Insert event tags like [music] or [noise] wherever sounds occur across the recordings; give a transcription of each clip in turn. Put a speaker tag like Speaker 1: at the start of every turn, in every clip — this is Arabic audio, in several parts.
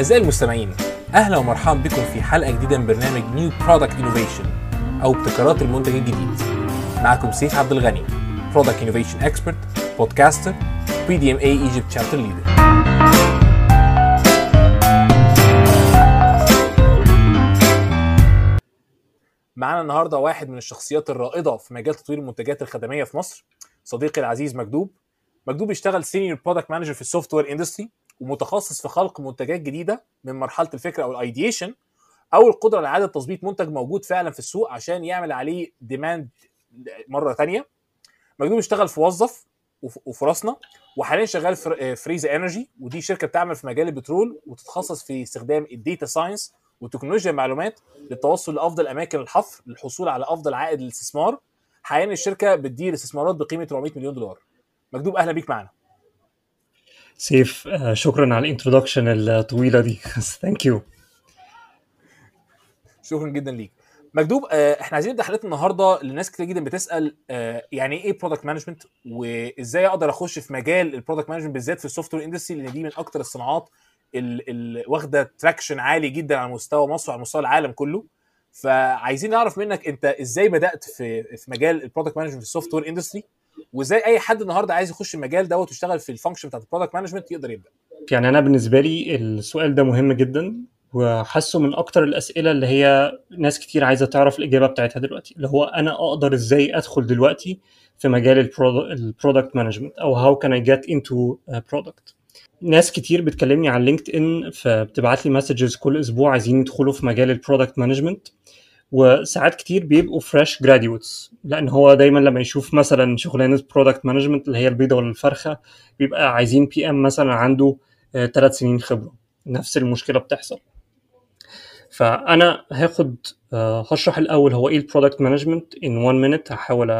Speaker 1: أعزائي المستمعين أهلا ومرحبا بكم في حلقة جديدة من برنامج New Product Innovation أو ابتكارات المنتج الجديد. معكم سيف عبد الغني product innovation expert, podcaster, PDMA Egypt chapter leader معانا النهارده واحد من الشخصيات الرائدة في مجال تطوير المنتجات الخدمية في مصر صديقي العزيز مكدوب. مكدوب بيشتغل senior product manager في ال software industry ومتخصص في خلق منتجات جديدة من مرحلة الفكرة أو ال ideation أو القدرة على إعادة تظبيط منتج موجود فعلا في السوق عشان يعمل عليه demand مرة ثانية مكدوب اشتغل في وظف وفي راسنا وحاليا شغال في فريزا انرجي ودي شركة بتعمل في مجال البترول وتتخصص في استخدام ال data science وتكنولوجيا المعلومات للتوصل لأفضل أماكن الحفر للحصول على أفضل عائد للاستثمار. حاليا الشركة بتدير استثمارات بقيمة 400 مليون دولار. مكدوب أهلا بيك معانا.
Speaker 2: سيف آه، شكرا على ال introduction الطويلة دي. [laughs] Thank you
Speaker 1: شكرا جدا ليك. مكدوب آه، إحنا عايزين نبدأ حلقتنا النهارده. لناس كتير جدا بتسأل آه، يعني إيه product management وإزاي أقدر أخش في مجال ال product management بالذات في ال software industry لأن دي من أكتر الصناعات اللي واخدة traction عالي جدا على مستوى مصر وعلى مستوى العالم كله. فعايزين نعرف منك أنت إزاي بدأت في في مجال ال product management في ال software industry وازاي اي حد النهارده عايز يخش المجال دوت ويشتغل في ال function بتاعت ال product management يقدر يبدأ.
Speaker 2: يعني أنا بالنسبة لي السؤال ده مهم جدا وحاسه من أكتر الأسئلة اللي هي ناس كتير عايزة تعرف الإجابة بتاعتها دلوقتي اللي هو أنا أقدر إزاي أدخل دلوقتي في مجال ال product management أو how can I get into product ناس كتير بتكلمني على LinkedIn فبتبعت لي messages كل أسبوع عايزين يدخلوا في مجال ال product management وساعات كتير بيبقوا fresh graduates لأن هو دايما لما يشوف مثلا شغلانة product management اللي هي البيضة ولا الفرخه بيبقى عايزين PM مثلا عنده ثلاث سنين خبرة. نفس المشكلة بتحصل. فأنا هاخد هشرح الأول هو إيه ال product management in 1 minute هحاول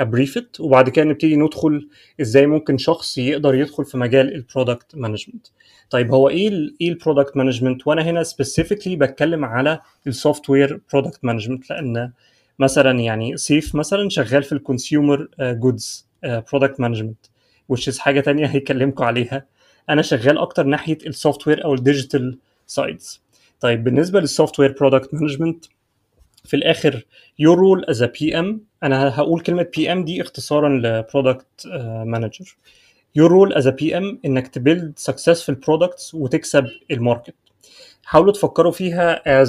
Speaker 2: ا brief it وبعد كده نبتدي ندخل إزاي ممكن شخص يقدر يدخل في مجال ال product management طيب هو إيه ال إيه ال product management وأنا هنا specifically بتكلم على ال software product management لأن مثلا يعني سيف مثلا شغال في ال consumer goods product management is حاجة تانية هيكلمكم عليها. أنا شغال أكتر ناحية ال software أو ال digital sides طيب بالنسبة لل software product management في الآخر your role as a PM أنا هقول كلمة PM دي اختصارا ل product manager your role as a PM إنك ت build successful products وتكسب ال market. حاولوا تفكروا فيها as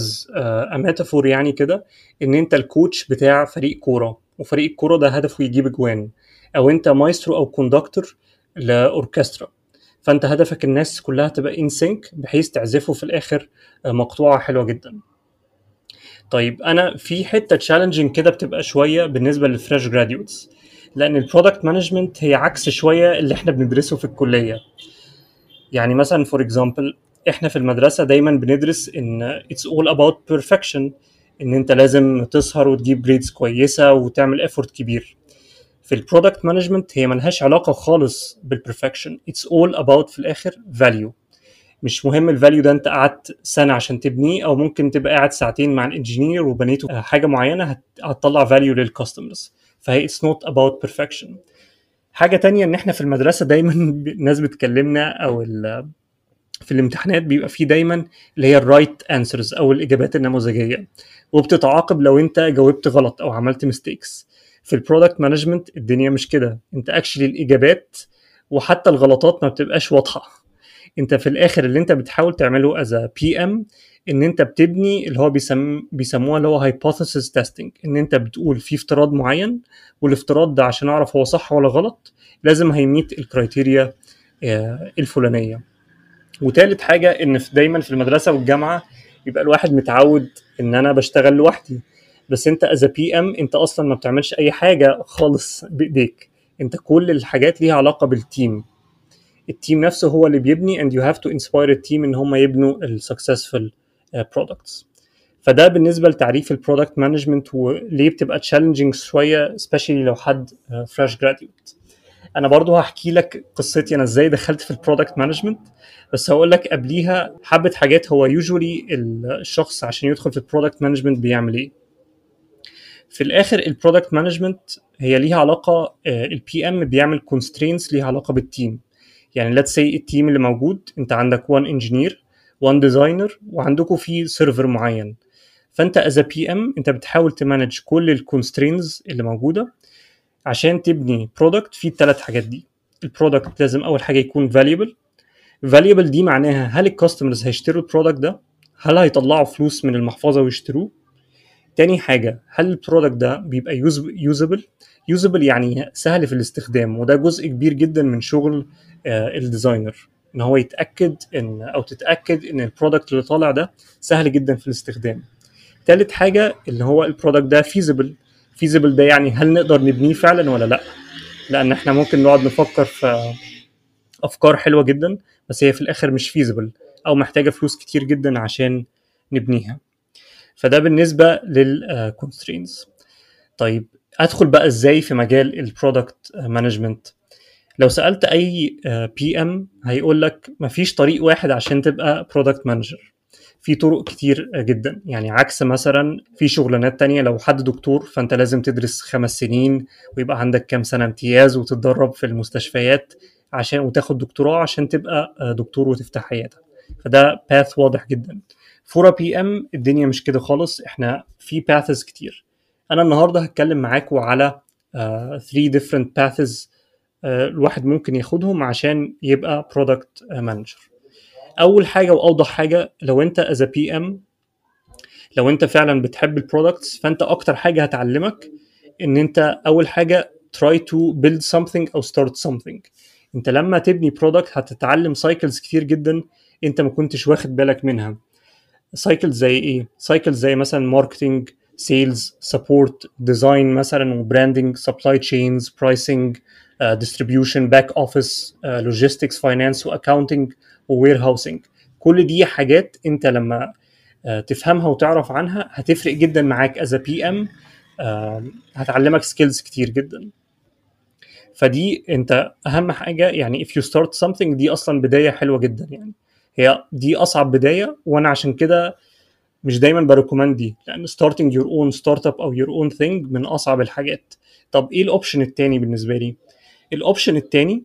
Speaker 2: a metaphor يعني كده إن أنت ال coach بتاع فريق كورة وفريق الكورة ده هدفه يجيب اجوان أو أنت مايسترو أو conductor لأوركسترا. فأنت هدفك الناس كلها تبقى in sync بحيث تعزفوا في الآخر مقطوعة حلوة جدا. طيب أنا في حتة challenging كده بتبقى شوية بالنسبة لل fresh graduates لأن ال product management هي عكس شوية اللي إحنا بندرسه في الكلية. يعني مثلا for example إحنا في المدرسة دايما بندرس إن it's all about perfection إن أنت لازم تسهر وتجيب grades كويسة وتعمل effort كبير. في ال product management هي ملهاش علاقة خالص بال perfection it's all about في الآخر value مش مهم ال value ده انت قعدت سنة عشان تبنيه أو ممكن تبقى قاعد ساعتين مع ال engineer وبنيته حاجة معينة هتطلع value لل customers فهي it's not about perfection حاجة تانية إن إحنا في المدرسة دايما [laughs] الناس بتكلمنا أو في الامتحانات بيبقى فيه دايما اللي هي ال right answers أو الإجابات النموذجية. وبتتعاقب لو أنت جاوبت غلط أو عملت mistakes في ال product management الدنيا مش كده. أنت actually الإجابات وحتى الغلطات ما بتبقاش واضحة. انت في الآخر اللي انت بتحاول تعمله as PM ان انت بتبني اللي هو بيسم بيسموها اللي هو hypothesis testing ان انت بتقول في افتراض معين والافتراض ده عشان اعرف هو صح ولا غلط لازم هي meet ال criteria الفلانية. وتالت حاجة إن في دايما في المدرسة والجامعة يبقى الواحد متعود إن أنا بشتغل لوحدي. بس أنت as PM أنت أصلا ما بتعملش أي حاجة خالص بإيديك. أنت كل الحاجات ليها علاقة بال team ال team نفسه هو اللي بيبني and you have to inspire ال team إن هم يبنوا ال successful products. فده بالنسبة لتعريف ال product management وليه بتبقى challenging شوية specially لو حد fresh graduate أنا برضو هحكي لك قصتي أنا إزاي دخلت في ال product management بس هقول لك قبليها حبة حاجات هو usually الشخص عشان يدخل في ال product management بيعمل إيه. في الآخر ال product management هي ليها علاقة ال PM بيعمل constraints ليها علاقة بال team يعني let's say ال team اللي موجود انت عندك one engineer one designer وعندكم في server معين. فانت as PM انت بتحاول ت manage كل ال constraints اللي موجودة عشان تبني product فيه الثلاث حاجات دي. ال product لازم أول حاجة يكون valuable valuable دي معناها هل ال customers هيشتروا ال product ده؟ هل هيطلعوا فلوس من المحفظة ويشتروه؟ تاني حاجة هل ال product ده بيبقى usable usable يعني سهل في الاستخدام وده جزء كبير جدا من شغل آه، ال designer إن هو يتأكد إن أو تتأكد إن ال product اللي طالع ده سهل جدا في الاستخدام. تالت حاجة اللي هو ال product ده feasible feasible ده يعني هل نقدر نبنيه فعلا ولا لأ؟ لأن إحنا ممكن نقعد نفكر في أفكار حلوة جدا بس هي في الآخر مش feasible أو محتاجة فلوس كتير جدا عشان نبنيها. فده بالنسبة لل constraints طيب أدخل بقى إزاي في مجال ال product management لو سألت أي PM هيقول لك مفيش طريق واحد عشان تبقى product manager في طرق كتير جدا. يعني عكس مثلا في شغلانات تانية لو حد دكتور فأنت لازم تدرس خمس سنين ويبقى عندك كام سنة امتياز وتتدرب في المستشفيات عشان وتاخد دكتوراه عشان تبقى دكتور وتفتح عيادة فده path واضح جدا. for a PM الدنيا مش كده خالص. إحنا في paths كتير. أنا النهارده هتكلم معاكم على 3 uh, different paths uh, الواحد ممكن ياخدهم عشان يبقى product manager أول حاجة وأوضح حاجة لو أنت as PM لو أنت فعلا بتحب ال products فأنت أكتر حاجة هتعلمك إن أنت أول حاجة try to build something أو start something. أنت لما تبني product هتتعلم cycles كتير جدا أنت ما كنتش واخد بالك منها. cycles زي إيه؟ cycles زي مثلا marketing sales support design مثلا و branding supply chains pricing distribution back office logistics finance و accounting و warehousing كل دي حاجات انت لما uh, تفهمها وتعرف عنها هتفرق جدا معاك as PM هتعلمك skills كتير جدا. فدي انت اهم حاجة يعني if you start something دي أصلا بداية حلوة جدا يعني. هي دي اصعب بداية وأنا عشان كده مش دايما ب recommend دي لأن starting your own startup أو your own thing من أصعب الحاجات. طب إيه ال option التاني بالنسبة لي؟ ال option التاني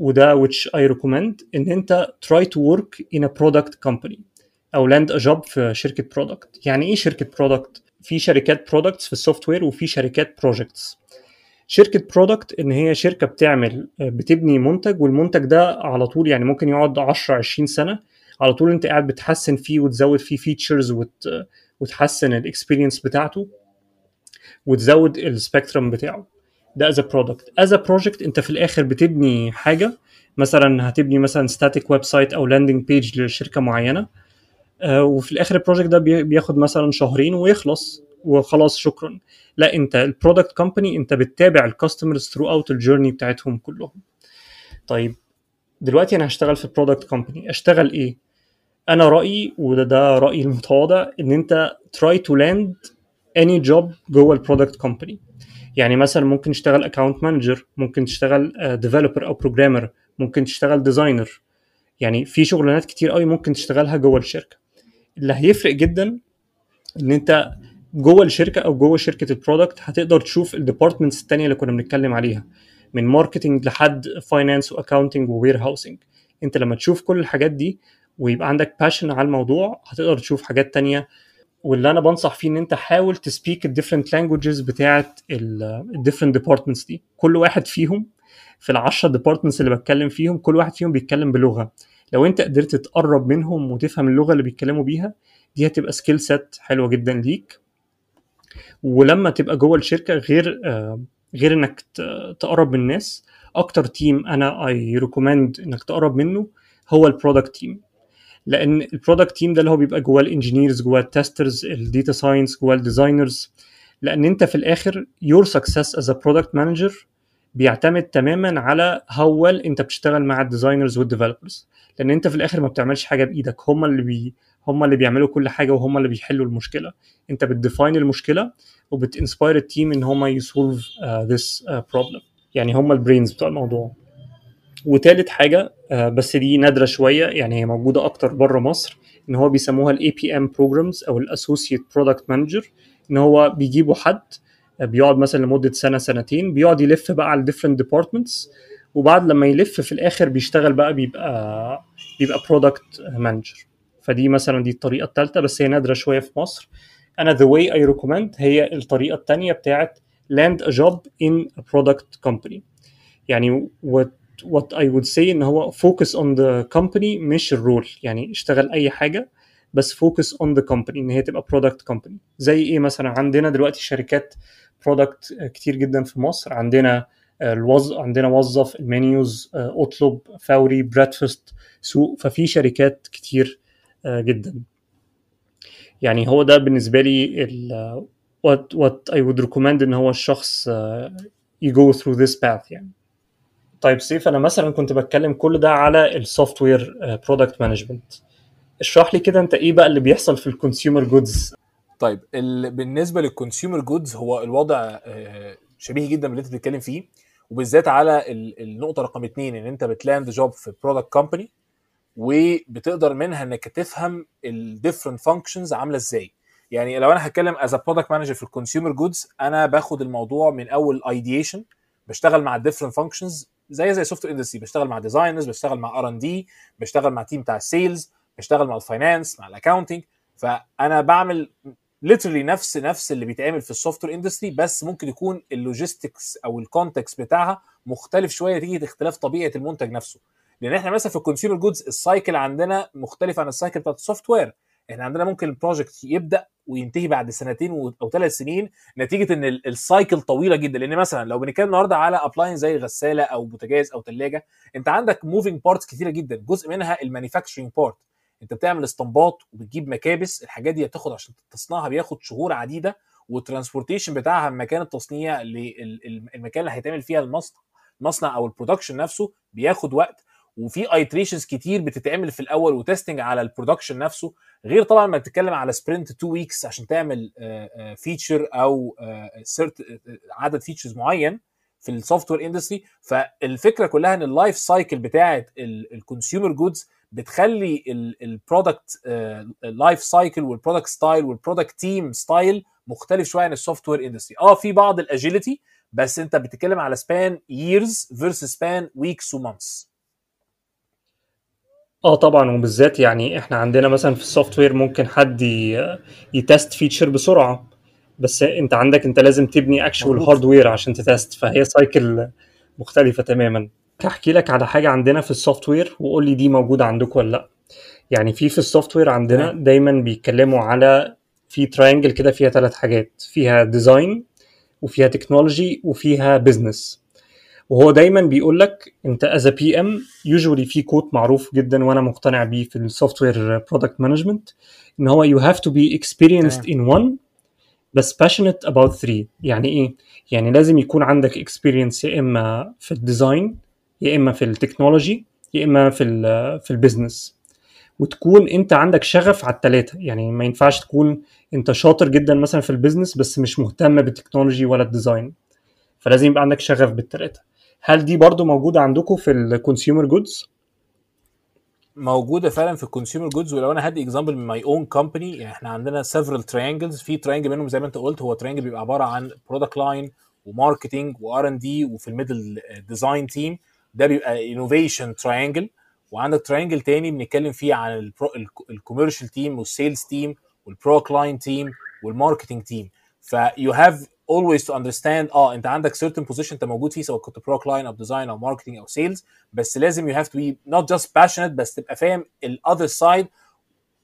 Speaker 2: وده which I recommend إن أنت try to work in a product company أو land a job في شركة product. يعني إيه شركة product في شركات products في ال software وفي شركات projects. شركة product إن هي شركة بتعمل بتبني منتج والمنتج ده على طول يعني ممكن يقعد 10 20 سنة على طول انت قاعد بتحسن فيه وتزود فيه features وت... وتحسن ال experience بتاعته وتزود ال spectrum بتاعه. ده as product as project انت في الآخر بتبني حاجة مثلا هتبني مثلا static website أو landing page لشركة معينة آه وفي الآخر ال project ده بياخد مثلا شهرين ويخلص وخلاص شكرا. لا انت ال product company انت بتتابع ال customers throughout ال journey بتاعتهم كلهم. طيب دلوقتي أنا هشتغل في product company أشتغل إيه؟ أنا رأيي وده ده رأيي المتواضع إن أنت try to land any job جوه ال product company يعني مثلا ممكن تشتغل account manager ممكن تشتغل developer أو programmer ممكن تشتغل designer يعني في شغلانات كتير قوي ممكن تشتغلها جوه الشركة. اللي هيفرق جدا إن أنت جوه الشركة أو جوه شركة ال product هتقدر تشوف ال departments التانية اللي كنا بنتكلم عليها. من marketing لحد finance و accounting و warehousing أنت لما تشوف كل الحاجات دي ويبقى عندك passion على الموضوع هتقدر تشوف حاجات تانية. واللي أنا بنصح فيه إن أنت حاول ت speak ال different languages بتاعت ال different departments دي. كل واحد فيهم في العشرة departments اللي بتكلم فيهم كل واحد فيهم بيتكلم بلغة. لو أنت قدرت تقرب منهم وتفهم اللغة اللي بيتكلموا بيها دي هتبقى skill set حلوة جدا ليك. ولما تبقى جوه الشركة غير آه غير إنك تقرب من الناس أكتر team أنا I recommend إنك تقرب منه هو ال product team لأن ال product team ده اللي هو بيبقى جواه ال engineers جواه ال testers ال data science جواه ال designers لأن أنت في الآخر your success as product manager بيعتمد تماما على well أنت بتشتغل مع ال designers وال developers لأن أنت في الآخر ما بتعملش حاجة بإيدك. هم اللي بي هم اللي بيعملوا كل حاجة وهم اللي بيحلوا المشكلة. أنت بت define المشكلة وبت inspire ال team إن هم ي solve this problem يعني هم ال brains بتوع الموضوع. وتالت حاجة uh, بس دي نادرة شوية يعني هي موجودة أكتر بره مصر إن هو بيسموها ال APM programs أو ال associate product manager إن هو بيجيبوا حد بيقعد مثلا لمدة سنة سنتين بيقعد يلف بقى على ال different departments وبعد لما يلف في الآخر بيشتغل بقى بيبقى بيبقى product manager فدي مثلا دي الطريقة الثالثه بس هي نادرة شوية في مصر. أنا the way I recommend هي الطريقة الثانية بتاعت land a job in a product company. يعني what what I would say إن هو focus on the company مش ال role يعني اشتغل أي حاجة بس focus on the company إن هي تبقى product company. زي إيه مثلا؟ عندنا دلوقتي شركات product كتير جدا في مصر. عندنا ال عندنا وظف Elmenus اطلب فوري Breadfast سوق. ففي شركات كتير جدا. يعني هو ده بالنسبة لي ال what what I would recommend إن هو الشخص you go through this path يعني. طيب سيف أنا مثلا كنت بتكلم كل ده على ال software product management اشرح لي كده أنت إيه بقى اللي بيحصل في ال consumer goods
Speaker 1: طيب ال... بالنسبة لل consumer goods هو الوضع شبيه جدا باللي أنت بتتكلم فيه وبالذات على ال... النقطة رقم اتنين إن أنت بت land job في product company وبتقدر منها إنك تفهم ال different functions عاملة إزاي. يعني لو أنا هتكلم as product manager في ال consumer goods أنا باخد الموضوع من أول ideation بشتغل مع ال different functions زي زي software industry بشتغل مع designers بشتغل مع R&D بشتغل مع team بتاع ال sales بشتغل مع ال finance مع ال accounting فأنا بعمل literally نفس نفس اللي بيتعمل في ال software industry بس ممكن يكون ال logistics أو ال context بتاعها مختلف شوية نتيجة اختلاف طبيعة المنتج نفسه. لأن إحنا مثلا في ال consumer goods ال cycle عندنا مختلف عن ال cycle بتاعت ال software إحنا عندنا ممكن ال project يبدأ وينتهي بعد سنتين أو ثلاث سنين نتيجة إن ال cycle طويلة جدا. لأن مثلا لو بنتكلم النهارده على appliance زي غسالة أو بوتاجاز أو ثلاجه أنت عندك moving parts كتيرة جدا. جزء منها ال manufacturing part أنت بتعمل اسطمبات وبتجيب مكابس الحاجات دي هتاخد عشان تصنيعها بياخد شهور عديدة وال transportation بتاعها من مكان التصنيع للمكان اللي هيتعمل فيها المصنع المصنع أو ال production نفسه بياخد وقت. وفي iterations كتير بتتعمل في الأول و testing على ال production نفسه. غير طبعا ما بتتكلم على sprint 2 weeks عشان تعمل feature أو عدد features معين في ال software industry فالفكرة كلها إن ال life cycle بتاعه ال consumer goods بتخلي ال product life cycle وال product style وال product team style مختلف شوية عن ال software industry آه في بعض ال agility بس أنت بتتكلم على span years versus span weeks و
Speaker 2: months آه طبعا وبالذات يعني إحنا عندنا مثلا في ال software ممكن حد ي test feature بسرعة بس أنت عندك أنت لازم تبني actual hardware عشان ت test فهي cycle مختلفة تماما. هحكي لك على حاجة عندنا في ال software وقول لي دي موجودة عندكم ولا لأ. يعني في في ال software عندنا دايما بيتكلموا على في triangle كده فيها ثلاث حاجات فيها design وفيها technology وفيها business وهو دايما بيقول لك انت as PM usually في quote معروف جدا وأنا مقتنع بيه في ال software product management إن هو you have to be experienced in one بس passionate about three. يعني إيه؟ يعني لازم يكون عندك experience يا إما في ال design يا إما في ال technology يا إما في ال في ال business وتكون أنت عندك شغف على الثلاثه يعني ما ينفعش تكون أنت شاطر جدا مثلا في ال business بس مش مهتم بال technology ولا ال design فلازم يبقى عندك شغف بالثلاثه هل دي برضو موجودة عندكم في ال consumer
Speaker 1: goods موجودة فعلا في ال consumer goods ولو أنا هدي example من my own company يعني إحنا عندنا several triangles في triangle منهم زي ما أنت قلت هو triangle بيبقى عبارة عن product line و marketing و R&D وفي ال middle design team ده بيبقى innovation triangle وعندك triangle تاني بنتكلم فيه عن الكوميرشال تيم والسيلز تيم والبرو كلاين تيم والماركتنج تيم فيو هاف always to understand آه أنت عندك certain position أنت موجود فيه سواء كنت product line أو design أو marketing أو sales بس لازم you have to be not just passionate بس تبقى فاهم ال other side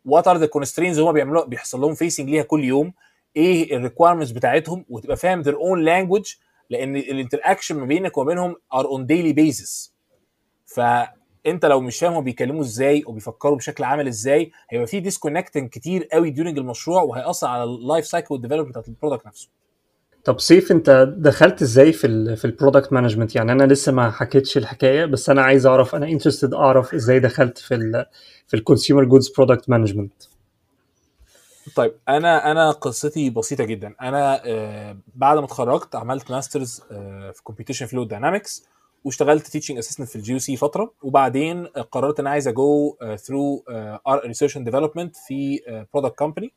Speaker 1: what are the constraints هم بيعملوا بيحصل لهم facing ليها كل يوم إيه ال requirements بتاعتهم وتبقى فاهم their own language لأن ال interaction ما بينك وما بينهم are on daily basis. فأنت لو مش فاهم هم بيتكلموا إزاي وبيفكروا بشكل عامل إزاي هيبقى في disconnecting كتير قوي during المشروع وهيأثر على ال life cycle وال development بتاعت ال product نفسه.
Speaker 2: طب سيف انت دخلت إزاي في ال في ال product management يعني أنا لسه ما حكيتش الحكاية بس أنا عايز أعرف أنا interested أعرف إزاي دخلت في ال في ال consumer goods product management
Speaker 1: طيب أنا أنا قصتي بسيطة جدا. أنا آه بعد ما اتخرجت عملت masters آه في computational fluid dynamics واشتغلت teaching assistant في ال GUC فترة. وبعدين قررت إن عايز أ go through research and development في product company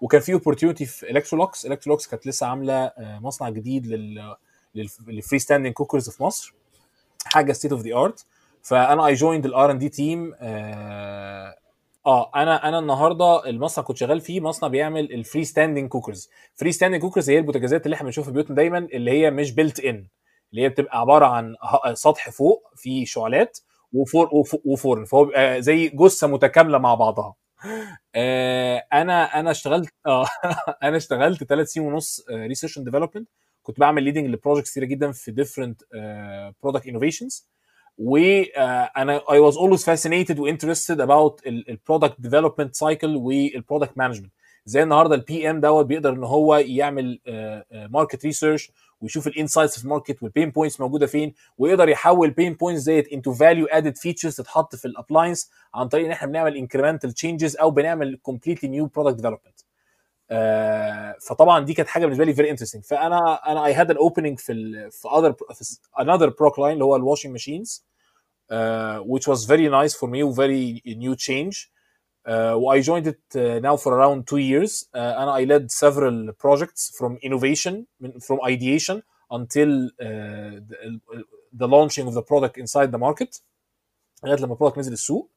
Speaker 1: وكان في opportunity في Electrolux Electrolux كانت لسه عاملة مصنع جديد لل لل free standing cookers في مصر. حاجة state of the art فأنا I joined ال R&D team آه أنا أنا النهارده المصنع كنت شغال فيه مصنع بيعمل ال free standing cookers free standing cookers هي البوتاجازات اللي إحنا بنشوفها في بيوتنا دايما اللي هي مش built in اللي هي بتبقى عبارة عن سطح فوق فيه شعلات وفور وف- وفرن فهو بيبقى زي جثة متكاملة مع بعضها. آه أنا أنا اشتغلت آه [laughs] أنا اشتغلت ثلاث سنين ونص research and development كنت بعمل leading ل projects كتيرة جدا في different product innovations وأنا I was always fascinated و interested about ال product development cycle وال product management زي النهارده ال PM دوت بيقدر إن هو يعمل market research ويشوف ال insights في ال market وال pain points موجودة فين ويقدر يحول pain points دي into value add features تتحط في ال appliance عن طريق إن إحنا بنعمل incremental changes أو بنعمل completely new product development فطبعا دي كانت حاجة بالنسبة لي فيري انترستنج فأنا أنا اي هاد ان اوبننج في في في another product line اللي هو الواشنج ماشينز which was very nice for me very new change. uh, I joined it uh, now for around two years uh, and I led several projects from innovation from ideation until uh, the, the launching of the product inside the market لغايه لما البرودكت نزل السوق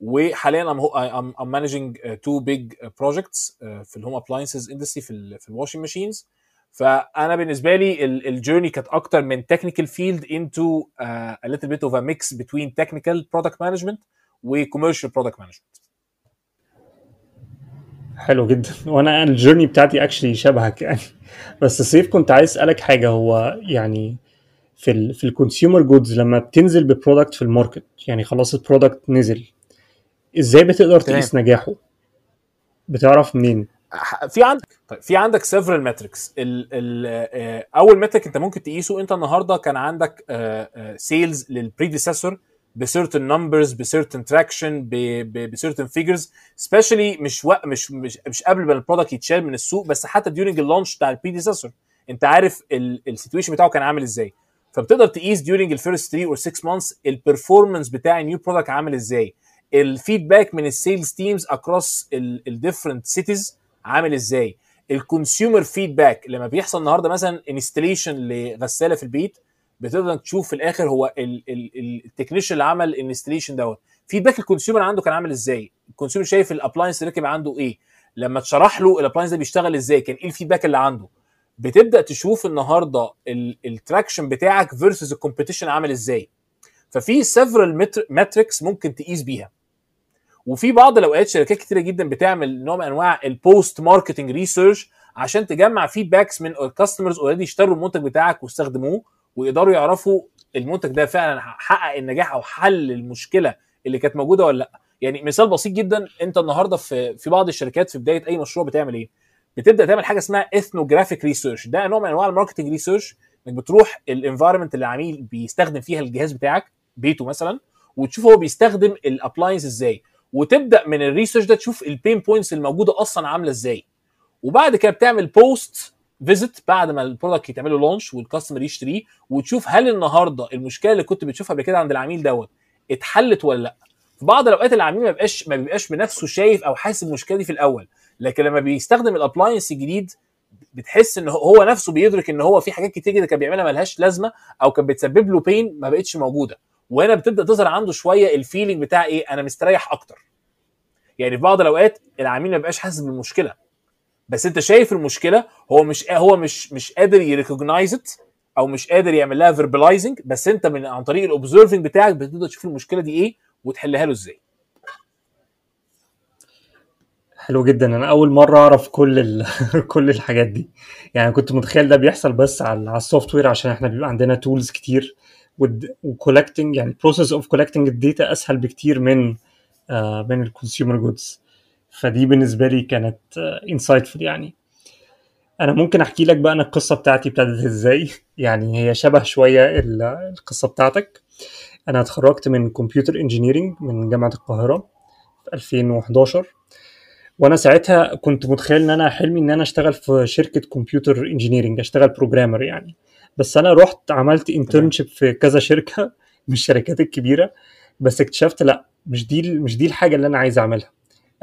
Speaker 1: وحاليا I'm, I'm, I'm managing uh, two big uh, projects uh, في الهوم appliances industry في ال في الواشنج ماشينز فانا بالنسبه لي الجيرني كانت اكتر من technical field into uh, a little bit of a mix between technical product management و commercial product management
Speaker 2: حلو جدا. [laughs] وأنا ال journey بتاعتي actually شبهك يعني. بس سيف كنت عايز أسألك حاجة. هو يعني في ال في ال consumer goods لما بتنزل ب product في ال market يعني خلاص ال product نزل إزاي بتقدر. تقيس نجاحه؟ بتعرف منين؟
Speaker 1: في عندك طيب في عندك several metrics. ال ال آه، أول metric أنت ممكن تقيسه أنت النهارده كان عندك سيلز للبريديسيسور بسيرتن نمبرز بسيرتن تراكشن بسيرتن فيجرز سبيشالي مش وق مش مش مش قبل ما ال product يتشال من السوق بس حتى during ال launch بتاع ال predecessor انت عارف ال situation بتاعه كان عامل إزاي. فبتقدر تقيس during ال first 3 or 6 months ال performance بتاع ال new product عامل إزاي. ال feedback من ال sales teams across ال different cities عامل إزاي. ال consumer feedback لما بيحصل النهارده مثلا installation لغسالة في البيت بتقدر تشوف في الآخر هو ال technician اللي عمل ال installation دوت. feedback ال consumer عنده كان عامل إزاي؟ ال consumer شايف ال appliance ركب عنده إيه؟ لما اتشرح له ال appliance ده بيشتغل إزاي؟ كان إيه ال feedback اللي عنده؟ بتبدأ تشوف النهارده ال traction بتاعك versus ال competition عامل إزاي. ففي several metrics ممكن تقيس بيها. وفي بعض الأوقات شركات كتيرة جدا بتعمل نوع من أنواع ال post marketing research عشان تجمع feedbacks من customers already اشتروا المنتج بتاعك واستخدموه. ويقدروا يعرفوا المنتج ده فعلا حقق النجاح أو حل المشكلة اللي كانت موجودة ولا لأ. يعني مثال بسيط جدا أنت النهارده في في بعض الشركات في بداية أي مشروع بتعمل إيه؟ بتبدأ تعمل حاجة اسمها ethnographic research ده نوع من أنواع ال marketing research إنك بتروح ال environment اللي العميل بيستخدم فيها الجهاز بتاعك بيته مثلا وتشوف هو بيستخدم ال appliance إزاي. وتبدأ من ال research ده تشوف ال pain points الموجودة أصلا عاملة إزاي. وبعد كده بتعمل post visit بعد ما ال product يتعمل له launch وال customer يشتريه وتشوف هل النهارده المشكلة اللي كنت بتشوفها قبل كده عند العميل دوت اتحلت ولا لأ. في بعض الأوقات العميل ما بيبقاش ما بيبقاش بنفسه شايف أو حاسس المشكلة دي في الأول لكن لما بيستخدم ال appliance الجديد بتحس إن هو نفسه بيدرك إن هو في حاجات كتير كده كان بيعملها ملهاش لازمة أو كان بتسبب له pain ما بقتش موجودة. وهنا بتبدأ تظهر عنده شوية ال feeling بتاع إيه؟ أنا مستريح أكتر. يعني في بعض الأوقات العميل ما بيبقاش حاسس بالمشكلة. بس انت شايف المشكلة هو مش هو مش مش قادر ي recognize it أو مش قادر يعمل لها verbalizing بس انت من عن طريق ال observing بتاعك بتقدر تشوف المشكلة دي إيه وتحلها له إزاي.
Speaker 2: حلو جدا. أنا أول مرة أعرف كل ال... [laughs] كل الحاجات دي. يعني كنت متخيل ده بيحصل بس على على ال software عشان إحنا بيبقى عندنا tools كتير و collecting يعني process of collecting ال data أسهل بكتير من آه من ال consumer goods فدي بالنسبة لي كانت insightful يعني. أنا ممكن أحكي لك بقى أنا القصة بتاعتي ابتدت إزاي. [laughs] يعني هي شبه شوية القصة بتاعتك. أنا اتخرجت من computer engineering من جامعة القاهرة في 2011 وأنا ساعتها كنت متخيل إن أنا حلمي إن أنا أشتغل في شركة computer engineering أشتغل programmer يعني. بس أنا رحت عملت internship في كذا شركة [laughs] من الشركات الكبيرة. بس اكتشفت لأ مش دي مش دي الحاجة اللي أنا عايز أعملها.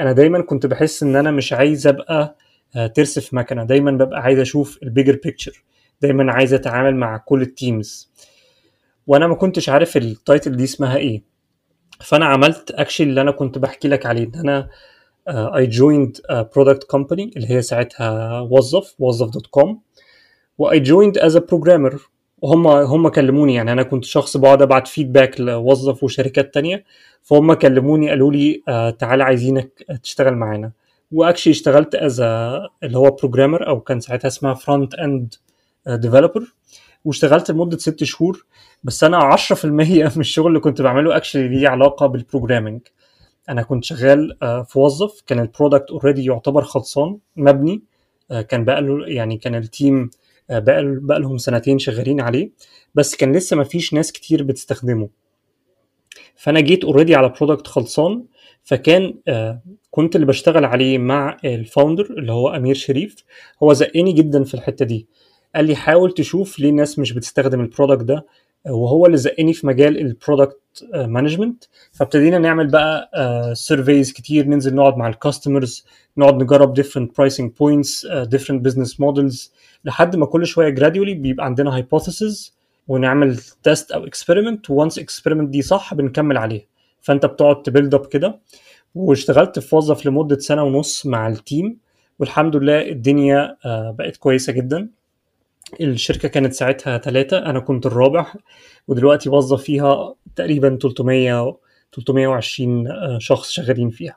Speaker 2: أنا دايما كنت بحس إن أنا مش عايز أبقى ترس في مكنه دايما ببقى عايز أشوف ال bigger picture دايما عايز أتعامل مع كل ال teams وأنا ما كنتش عارف ال title دي اسمها إيه. فأنا عملت actually اللي أنا كنت بحكي لك عليه إن أنا I joined product company اللي هي ساعتها وظف وظف dot com و I joined as a programmer وهم هم كلموني. يعني أنا كنت شخص بقعد أبعت feedback لوظف وشركات تانية فهم كلموني قالوا لي آه تعالى عايزينك تشتغل معانا. و actually اشتغلت as اللي هو programmer أو كان ساعتها اسمها front end developer واشتغلت لمدة ست شهور بس أنا 10% [laughs] من الشغل اللي كنت بعمله actually ليه علاقة بال programming أنا كنت شغال آه في وظف كان ال product already يعتبر خلصان مبني آه كان بقى له يعني كان ال team بقى بقى لهم سنتين شغالين عليه بس كان لسه ما فيش ناس كتير بتستخدمه. فأنا جيت already على product خلصان فكان آه كنت اللي بشتغل عليه مع ال founder اللي هو أمير شريف. هو زقني جدا في الحتة دي. قال لي حاول تشوف ليه الناس مش بتستخدم ال product ده وهو اللي زقني في مجال ال product management فابتدينا نعمل بقى surveys كتير ننزل نقعد مع ال customers نقعد نجرب pricing points uh, different business models لحد ما كل شوية gradually بيبقى عندنا hypothesis ونعمل test أو experiment و once experiment دي صح بنكمل عليها. فأنت بتقعد ت build up كده. واشتغلت في وظف لمدة سنة ونص مع ال team والحمد لله الدنيا بقت كويسة جدا. الشركة كانت ساعتها ثلاثة أنا كنت الرابع ودلوقتي وظف فيها تقريبا 300 320 شخص شغالين فيها.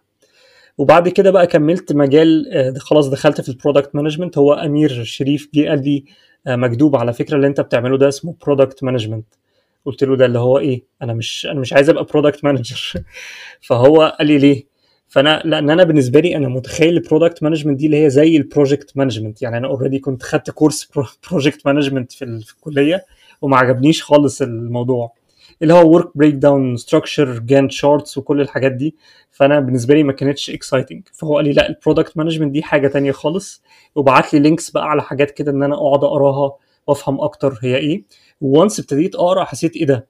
Speaker 2: وبعد كده بقى كملت مجال خلاص دخلت في ال product management هو أمير شريف جه قال لي مكتوب على فكرة اللي أنت بتعمله ده اسمه product management قلت له ده اللي هو إيه؟ أنا مش أنا مش عايز أبقى product manager [laughs] فهو قال لي ليه؟ فانا لأن أنا بالنسبة لي أنا متخيل ال product management دي اللي هي زي ال project management يعني أنا already كنت خدت course project management في الكلية وما عجبنيش خالص الموضوع. اللي هو work breakdown structure Gantt charts وكل الحاجات دي. فأنا بالنسبة لي ما كانتش exciting فهو قال لي لا ال product management دي حاجة تانية خالص. وبعت لي links بقى على حاجات كده إن أنا أقعد أقراها وأفهم أكتر هي إيه. و once ابتديت أقرأ حسيت إيه ده؟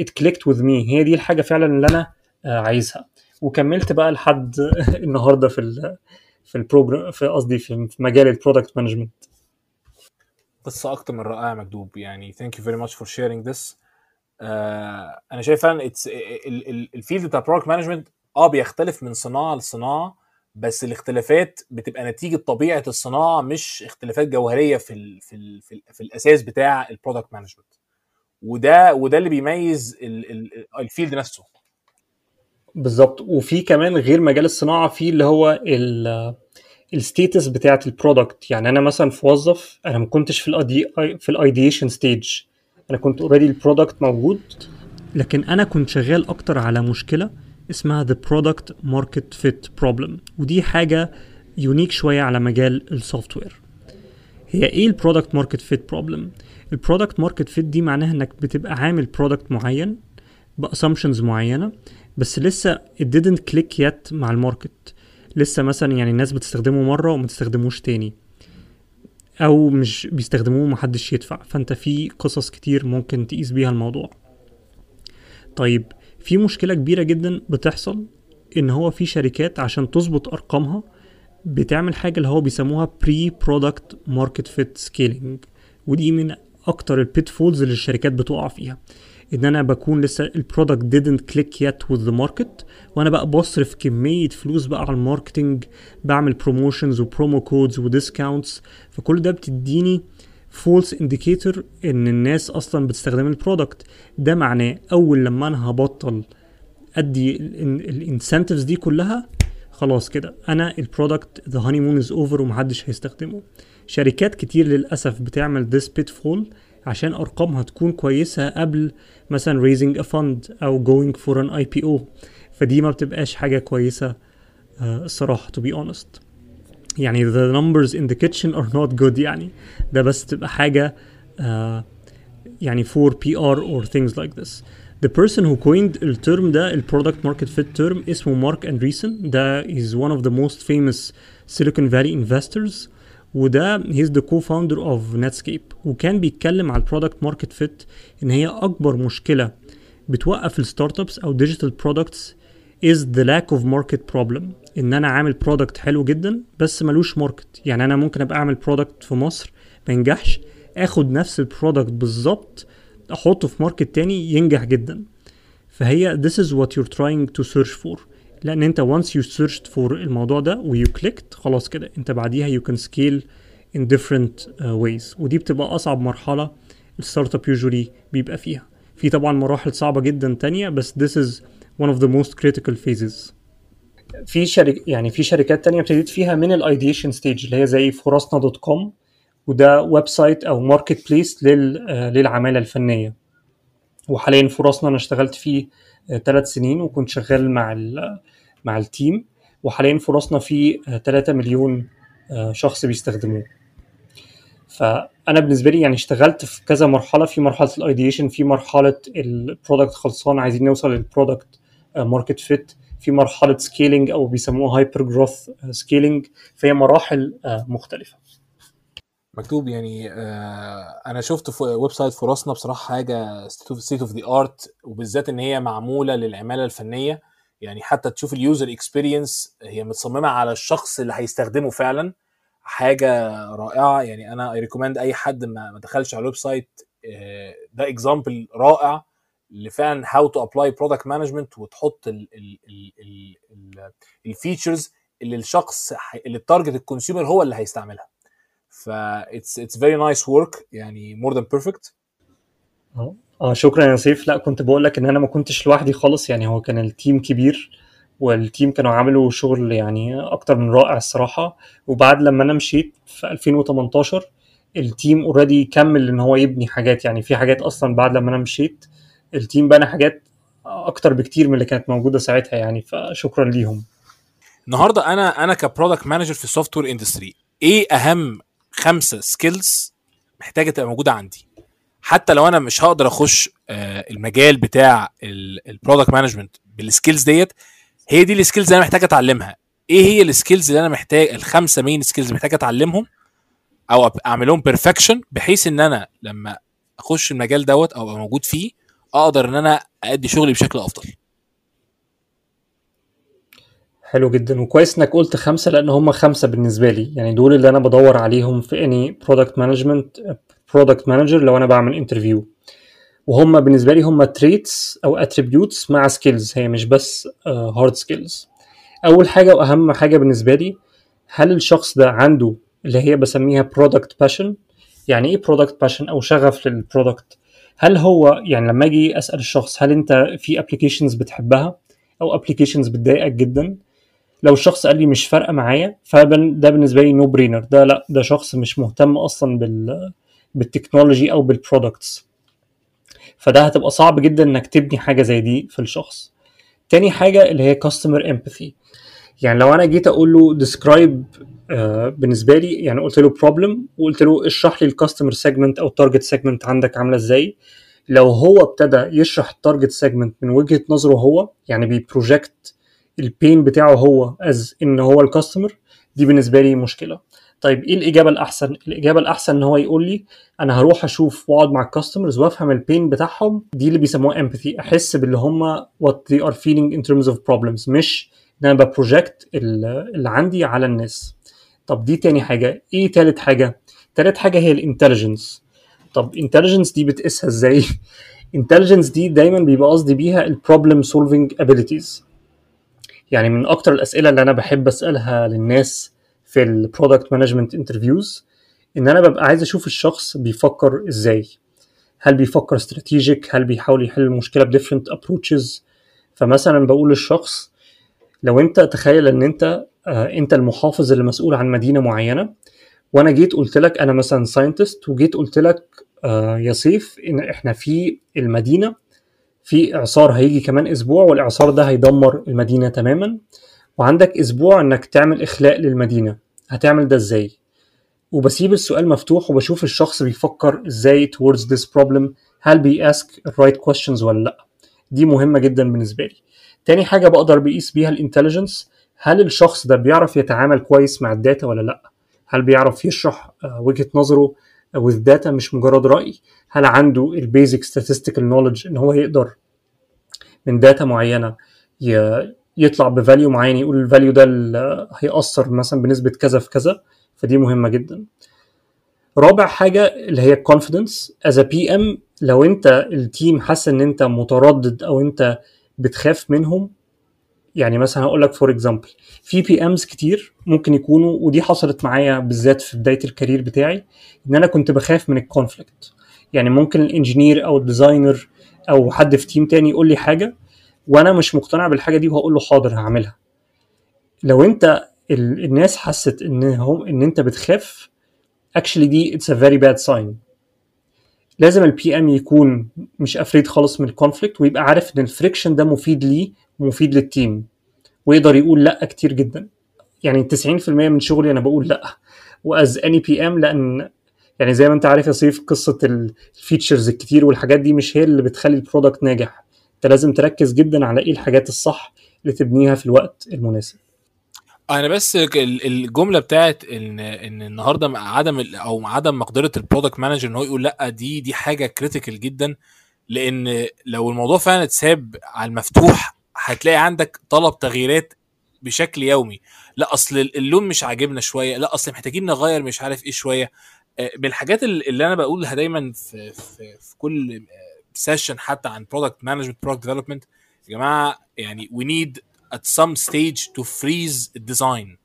Speaker 2: it clicked with me هي دي الحاجة فعلا اللي أنا عايزها. وكملت بقى لحد [laughs] النهارده في ال في ال program في قصدي في مجال ال product
Speaker 1: management قصة أكتر من رائعة مكتوب يعني thank you very much for sharing this أنا شايف فعلا it's ال field بتاع ال product management آه بيختلف من صناعة لصناعة بس الاختلافات بتبقى نتيجة طبيعة الصناعة مش اختلافات جوهرية في ال في ال في, ال في الأساس بتاع ال product management وده وده اللي بيميز ال field نفسه.
Speaker 2: بالظبط. وفي كمان غير مجال الصناعة في اللي هو ال status بتاعت ال product يعني أنا مثلا في وظف أنا ما كنتش في ال idea في ال ideation stage أنا كنت already ال product موجود لكن أنا كنت شغال أكتر على مشكلة اسمها the product market fit problem. ودي حاجة unique شوية على مجال ال software هي إيه ال product market fit problem ال product market fit دي معناها إنك بتبقى عامل product معين ب assumptions معينة بس لسه it didn't click yet مع ال market. لسه مثلا يعني الناس بتستخدمه مرة وما تستخدموش تاني. أو مش بيستخدموه محدش يدفع. فأنت في قصص كتير ممكن تقيس بيها الموضوع. طيب في مشكلة كبيرة جدا بتحصل إن هو في شركات عشان تظبط أرقامها بتعمل حاجة اللي هو بيسموها pre product market fit scaling ودي من أكتر ال pitfalls اللي الشركات بتقع فيها. إن أنا بكون لسه ال product didn't click yet with the market وأنا بقى بصرف كمية فلوس بقى على ال marketing بعمل promotions و promo codes و discounts فكل ده بتديني false indicator إن الناس أصلا بتستخدم ال product ده معناه أول لما أنا هبطل أدي ال incentives دي كلها خلاص كده أنا ال product the honeymoon is over ومحدش هيستخدمه. شركات كتير للأسف بتعمل this pitfall عشان ارقامها تكون كويسه قبل مثلا raising a fund أو going for an IPO فدي ما بتبقاش حاجة كويسه الصراحه to be honest يعني the numbers in the kitchen are not good يعني ده بس تبقى حاجة uh, يعني for PR or things like this The person who coined الترم ده ال product market fit term اسمه Marc Andreessen ده is one of the most famous Silicon Valley investors وده he's the co-founder of Netscape وكان بيتكلم على ال product market fit إن هي أكبر مشكلة بتوقف ال startups أو digital products is the lack of market problem. إن أنا عامل product حلو جدا بس ملوش market يعني أنا ممكن أبقى أعمل product في مصر ما ينجحش آخد نفس ال product بالظبط أحطه في market تاني ينجح جدا. فهي this is what you're trying to search for. لأن أنت once you searched for الموضوع ده و you clicked خلاص كده. أنت بعديها can scale in different uh, ways. ودي بتبقى أصعب مرحلة ال startup usually بيبقى فيها. في طبعا مراحل صعبة جدا تانية بس this is one of the most critical phases. في شركة يعني في شركات تانية ابتديت فيها من ال ideation stage اللي هي زي فرصنا dot com وده website أو marketplace لل آه، للعمالة الفنية. وحاليا فرصنا أنا اشتغلت فيه ثلاث سنين وكنت شغال مع مع ال team وحاليا فرصنا فيه 3 مليون آه، شخص بيستخدموه. فأنا بالنسبة لي يعني اشتغلت في كذا مرحلة في مرحلة ال ideation في مرحلة ال product خلصان عايزين نوصل لل product market fit في مرحلة scaling أو بيسموها hyper growth scaling فهي مراحل آه، مختلفة.
Speaker 1: مكتوب يعني آه أنا شفت في website فرصنا بصراحة حاجة state of the art وبالذات إن هي معمولة للعمالة الفنية. يعني حتى تشوف ال user experience هي متصممة على الشخص اللي هيستخدمه فعلا. حاجة رائعة. يعني أنا I recommend أي حد ما دخلش على ال website آه، ده example رائع لفعلا how to apply product management وتحط ال features اللي الشخص اللي ال target ال consumer هو اللي هيستعملها. ف it's it's very nice work يعني more than
Speaker 2: perfect أه. شكرا يا سيف. لا كنت بقول لك إن أنا ما كنتش لوحدي خالص. يعني هو كان ال team كبير وال team كانوا عملوا شغل يعني أكتر من رائع الصراحة. وبعد لما أنا مشيت في 2018 ال team already كمل إن هو يبني حاجات. يعني في حاجات أصلا بعد لما أنا مشيت ال team بنى حاجات أكتر بكتير من اللي كانت موجودة ساعتها يعني. فشكرا ليهم.
Speaker 1: النهارده أنا أنا ك product manager في ال software industry إيه أهم خمسة skills محتاجة تبقى موجودة عندي. حتى لو أنا مش هقدر أخش آه، المجال بتاع ال product management بال skills ديت هي دي ال skills اللي أنا محتاج أتعلمها. إيه هي ال skills اللي أنا محتاج الخمسة main skills محتاج أتعلمهم؟ أو اعملهم perfection بحيث إن أنا لما أخش المجال دوت أو أبقى موجود فيه أقدر إن أنا ادي شغلي بشكل أفضل.
Speaker 2: حلو جدا. وكويس إنك قلت خمسة لأن هم خمسة بالنسبة لي. يعني دول اللي أنا بدور عليهم في any product management product manager لو أنا بعمل interview وهم بالنسبة لي هم traits أو attributes مع skills هي مش بس hard skills أول حاجة وأهم حاجة بالنسبة لي هل الشخص ده عنده اللي هي بسميها product passion يعني إيه product passion أو شغف لل product هل هو يعني لما أجي أسأل الشخص هل أنت في applications بتحبها؟ أو applications بتضايقك جدا؟ لو الشخص قال لي مش فارقة معايا فده بالنسبة لي no brainer ده لا ده شخص مش مهتم أصلا بال بال technology أو بال products فده هتبقى صعب جدا إنك تبني حاجة زي دي في الشخص. تاني حاجة اللي هي customer empathy يعني لو أنا جيت أقول له describe بالنسبة لي يعني قلت له problem وقلت له اشرح لي ال customer segment أو ال target segment عندك عاملة إزاي. لو هو ابتدى يشرح ال target segment من وجهة نظره هو يعني بي project ال pain بتاعه هو as إن هو ال customer دي بالنسبة لي مشكلة. طيب إيه الإجابة الأحسن؟ الإجابة الأحسن إن هو يقول لي أنا هروح أشوف وأقعد مع ال customers وأفهم ال pain بتاعهم دي اللي بيسموها empathy أحس باللي هم what they are feeling in terms of problems مش إن أنا ب project اللي عندي على الناس. طب دي تاني حاجة. إيه تالت حاجة؟ تالت حاجة هي ال intelligence طب intelligence دي بتقيسها إزاي؟ [laughs] intelligence دي دايما بيبقى قصدي بيها ال problem solving abilities يعني من أكتر الأسئلة اللي أنا بحب أسألها للناس في ال product management interviews إن أنا ببقى عايز أشوف الشخص بيفكر إزاي. هل بيفكر strategic هل بيحاول يحل المشكلة ب different approaches فمثلا بقول للشخص لو أنت تخيل إن أنت آه أنت المحافظ اللي مسؤول عن مدينة معينة وأنا جيت قلت لك أنا مثلا scientist وجيت قلت لك آه يا سيف إن إحنا في المدينة في إعصار هيجي كمان أسبوع والإعصار ده هيدمر المدينة تماما. وعندك أسبوع إنك تعمل إخلاء للمدينة. هتعمل ده إزاي؟ وبسيب السؤال مفتوح وبشوف الشخص بيفكر إزاي towards this problem هل بي ask the right questions ولا لأ؟ دي مهمة جدا بالنسبة لي. تاني حاجة بقدر بقيس بيها ال intelligence هل الشخص ده بيعرف يتعامل كويس مع ال data ولا لأ؟ هل بيعرف يشرح وجهة نظره؟ With data مش مجرد رأي. هل عنده ال basic statistical knowledge إن هو يقدر من data معينة يطلع ب value معين يقول ال value ده هيأثر مثلا بنسبة كذا في كذا؟ فدي مهمة جدا. رابع حاجة اللي هي confidence. As a PM لو أنت ال team حاسس إن أنت متردد أو أنت بتخاف منهم يعني مثلا هقول لك for example في PMs كتير ممكن يكونوا ودي حصلت معايا بالذات في بداية ال career بتاعي إن أنا كنت بخاف من ال conflict يعني ممكن ال engineer أو ال designer أو حد في team تاني يقول لي حاجة وأنا مش مقتنع بالحاجة دي وهقول له حاضر هعملها. لو أنت ال- الناس حست ان هم إن أنت بتخاف actually دي it's a very bad sign. لازم ال PM يكون مش afraid خالص من ال conflict ويبقى عارف إن ال friction ده مفيد ليه ومفيد لل team ويقدر يقول لأ كتير جدا. يعني 90% من شغلي أنا بقول لأ. و as any PM لأن يعني زي ما أنت عارف يا سيف قصة ال features الكتير والحاجات دي مش هي اللي بتخلي ال product ناجح. أنت لازم تركز جدا على إيه الحاجات الصح اللي تبنيها في الوقت المناسب.
Speaker 1: أنا بس ال- الجملة بتاعت إن إن النهارده عدم أو عدم مقدرة ال product manager إن هو يقول لأ دي دي حاجة critical جدا. لأن لو الموضوع فعلا اتساب على المفتوح هتلاقي عندك طلب تغييرات بشكل يومي. لا أصل اللون مش عاجبنا شوية لا أصل محتاجين نغير مش عارف إيه شوية. آه، من الحاجات اللي أنا بقولها دايما في في, في كل session حتى عن product management product development يا جماعة يعني we need at some stage to freeze ال design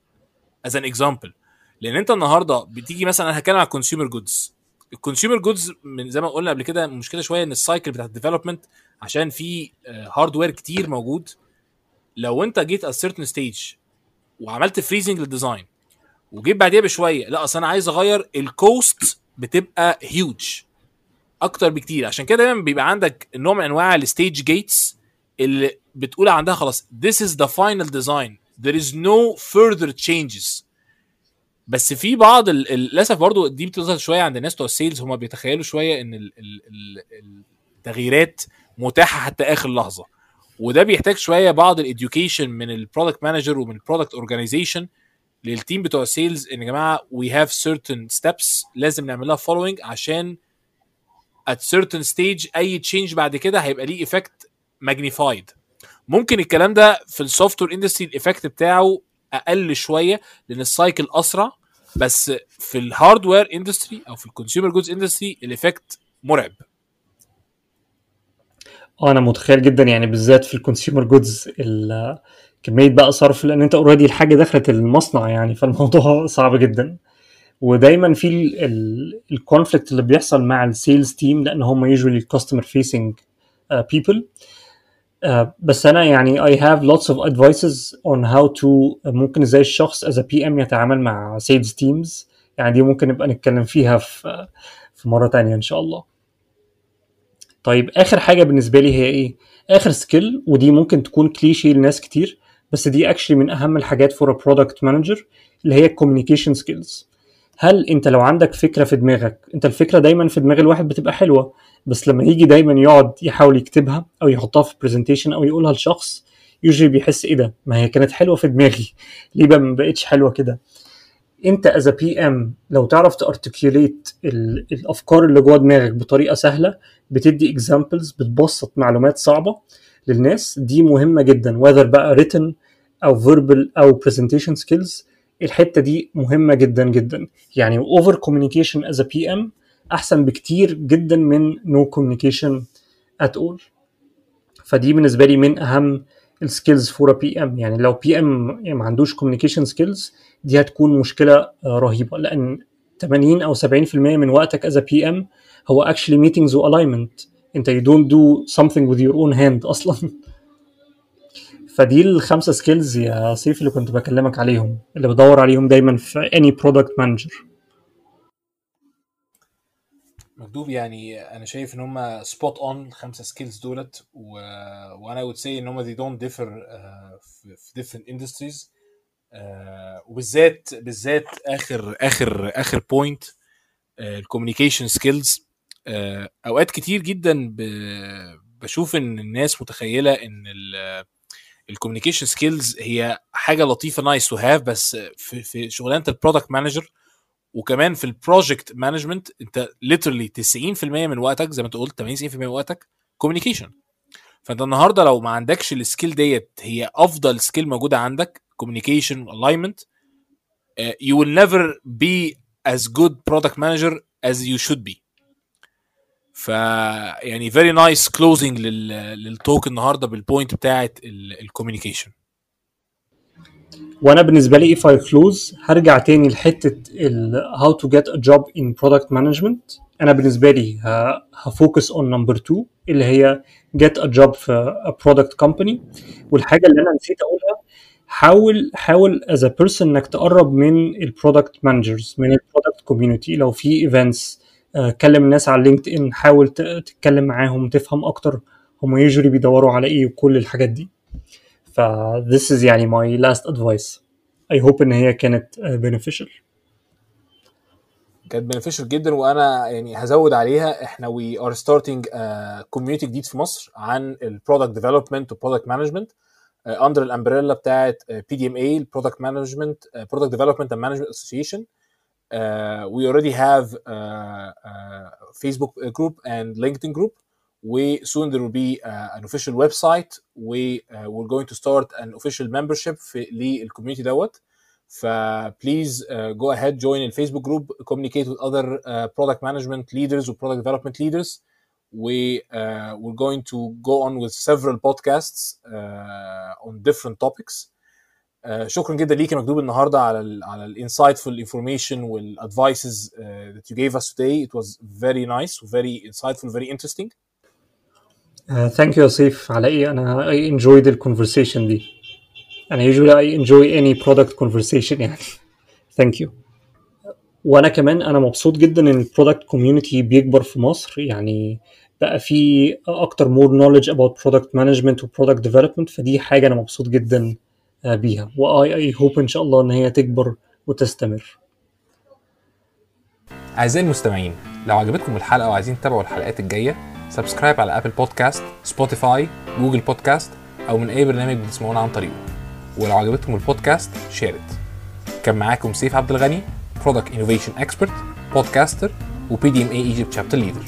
Speaker 1: as an example. لأن أنت النهارده بتيجي مثلا أنا هتكلم على ال consumer goods ال consumer goods من زي ما قلنا قبل كده مشكلة شوية إن ال cycle بتاعت ال development عشان في hardware كتير موجود. لو أنت جيت at certain stage وعملت freezing لل design وجيت بعديها بشوية لا أصل أنا عايز أغير ال cost بتبقى هيوج أكتر بكتير. عشان كده دايما بيبقى عندك نوع من أنواع ال stage gates اللي بتقول عندها خلاص this is the final design. There is no further changes. بس في بعض للأسف برضو دي بتظهر شوية عند الناس بتوع ال sales هم بيتخيلوا شوية إن ال- ال- ال- التغييرات متاحة حتى آخر لحظة. وده بيحتاج شوية بعض ال education من ال product manager ومن ال product organization لل team بتوع ال sales إن يا جماعة we have certain steps لازم نعمل لها following عشان at certain stage أي change بعد كده هيبقى ليه effect magnified ممكن الكلام ده في ال software industry ال effect بتاعه أقل شوية لأن ال cycle أسرع بس في ال hardware industry أو في ال consumer goods industry ال effect مرعب.
Speaker 2: آه أنا متخيل جدا يعني بالذات في ال consumer goods كمية بقى صرف لأن أنت already الحاجة دخلت المصنع يعني فالموضوع [laughs] صعب جدا. ودايما في ال conflict اللي بيحصل مع ال sales team لأن هم usually ال customer facing people بس أنا يعني I have lots of advices on how to ممكن إزاي الشخص as a PM يتعامل مع sales teams. يعني دي ممكن نبقى نتكلم فيها في في مرة تانية إن شاء الله. طيب آخر حاجة بالنسبة لي هي إيه؟ آخر skill ودي ممكن تكون كليشيه لناس كتير بس دي actually من أهم الحاجات a product manager اللي هي communication skills. هل أنت لو عندك فكرة في دماغك أنت الفكرة دايما في دماغ الواحد بتبقى حلوة بس لما يجي دايما يقعد يحاول يكتبها أو يحطها في presentation أو يقولها لشخص usually بيحس إيه ده؟ ما هي كانت حلوة في دماغي. [laughs] ليه بقى ما بقتش حلوة كده؟ انت as PM لو تعرف ت articulate الأفكار اللي جوه دماغك بطريقة سهلة بتدي examples بتبسط معلومات صعبة للناس. دي مهمة جدا whether بقى written أو verbal أو presentation skills. الحتة دي مهمة جدا جدا. يعني over communication as PM أحسن بكتير جدا من no communication at all فدي بالنسبة لي من أهم ال skills for PM يعني لو PM ما عندوش communication skills دي هتكون مشكلة رهيبة. لأن 80 أو 70% من وقتك as PM هو actually meetings و alignment. أنت you don't do something with your own hand أصلا. [laughs] فدي الخمسة skills يا سيف اللي كنت بكلمك عليهم اللي بدور عليهم دايما في any product manager
Speaker 1: مكتوب يعني أنا شايف إن هم spot on الخمسه skills دولت و... وأنا would say إن هم don't differ uh, في different industries uh, وبالذات بالذات آخر آخر آخر point ال communication skills أوقات كتير جدا ب... بشوف إن الناس متخيلة إن ال communication skills هي حاجة لطيفة nice to have بس في في شغلانة ال product manager وكمان في ال project management انت literally 90% من وقتك زي ما انت قلت 80 90% من وقتك communication فانت النهارده لو ما عندكش ال skill ديت هي أفضل skill موجودة عندك communication alignment you will never be as good product manager as you should be. ف يعني very nice closing لل talk النهارده بال point بتاعت ال
Speaker 2: communication وأنا بالنسبة لي if I close هرجع تاني لحتة ال how to get a job in product management. أنا بالنسبة لي ه focus on number two اللي هي get a job في a product company. والحاجة اللي أنا نسيت أقولها حاول حاول as a person إنك تقرب من ال product managers من ال product community لو في events كلم الناس على LinkedIn حاول تتكلم معاهم تفهم أكتر. هم يجري بيدوروا على إيه وكل الحاجات دي. ف this is يعني my last advice. I hope إن هي كانت beneficial.
Speaker 1: كانت beneficial جدا وأنا يعني هزود عليها. إحنا we are starting community جديد في مصر عن ال product development وال product management under ال umbrella بتاعت PDMA ال product management product development and management association we already have uh, uh, Facebook group and LinkedIn group. We soon there will be uh, an official website. We uh, we're going to start an official membership في للكوميونتي دوت. ف please uh, go ahead join in Facebook group communicate with other uh, product management leaders or product development leaders. We uh, we're going to go on with several podcasts uh, on different topics. Uh, شكرا جدا ليك يا مكتوب النهارده على ال على الانسايتفul information والادفايسز uh, that you gave us today. It was very nice, very insightful, very interesting.
Speaker 2: Uh, thank you يوسف على إيه؟ أنا I enjoyed the conversation دي. أنا usually I enjoy any product conversation يعني. [laughs] Thank you. وأنا كمان أنا مبسوط جدا إن ال product community بيكبر في مصر. يعني بقى في أكتر more knowledge about product management و development فدي حاجة أنا مبسوط جدا بيها. و I hope إن شاء الله إن هي تكبر وتستمر.
Speaker 1: أعزائي المستمعين لو عجبتكم الحلقة وعايزين تتابعوا الحلقات الجاية subscribe على Apple Podcast Spotify Google Podcast أو من أي برنامج بتسمعونا عن طريقه. ولو عجبتكم البودكاست share it كان معاكم سيف عبد الغني product innovation expert podcaster و PDMA Egypt chapter leader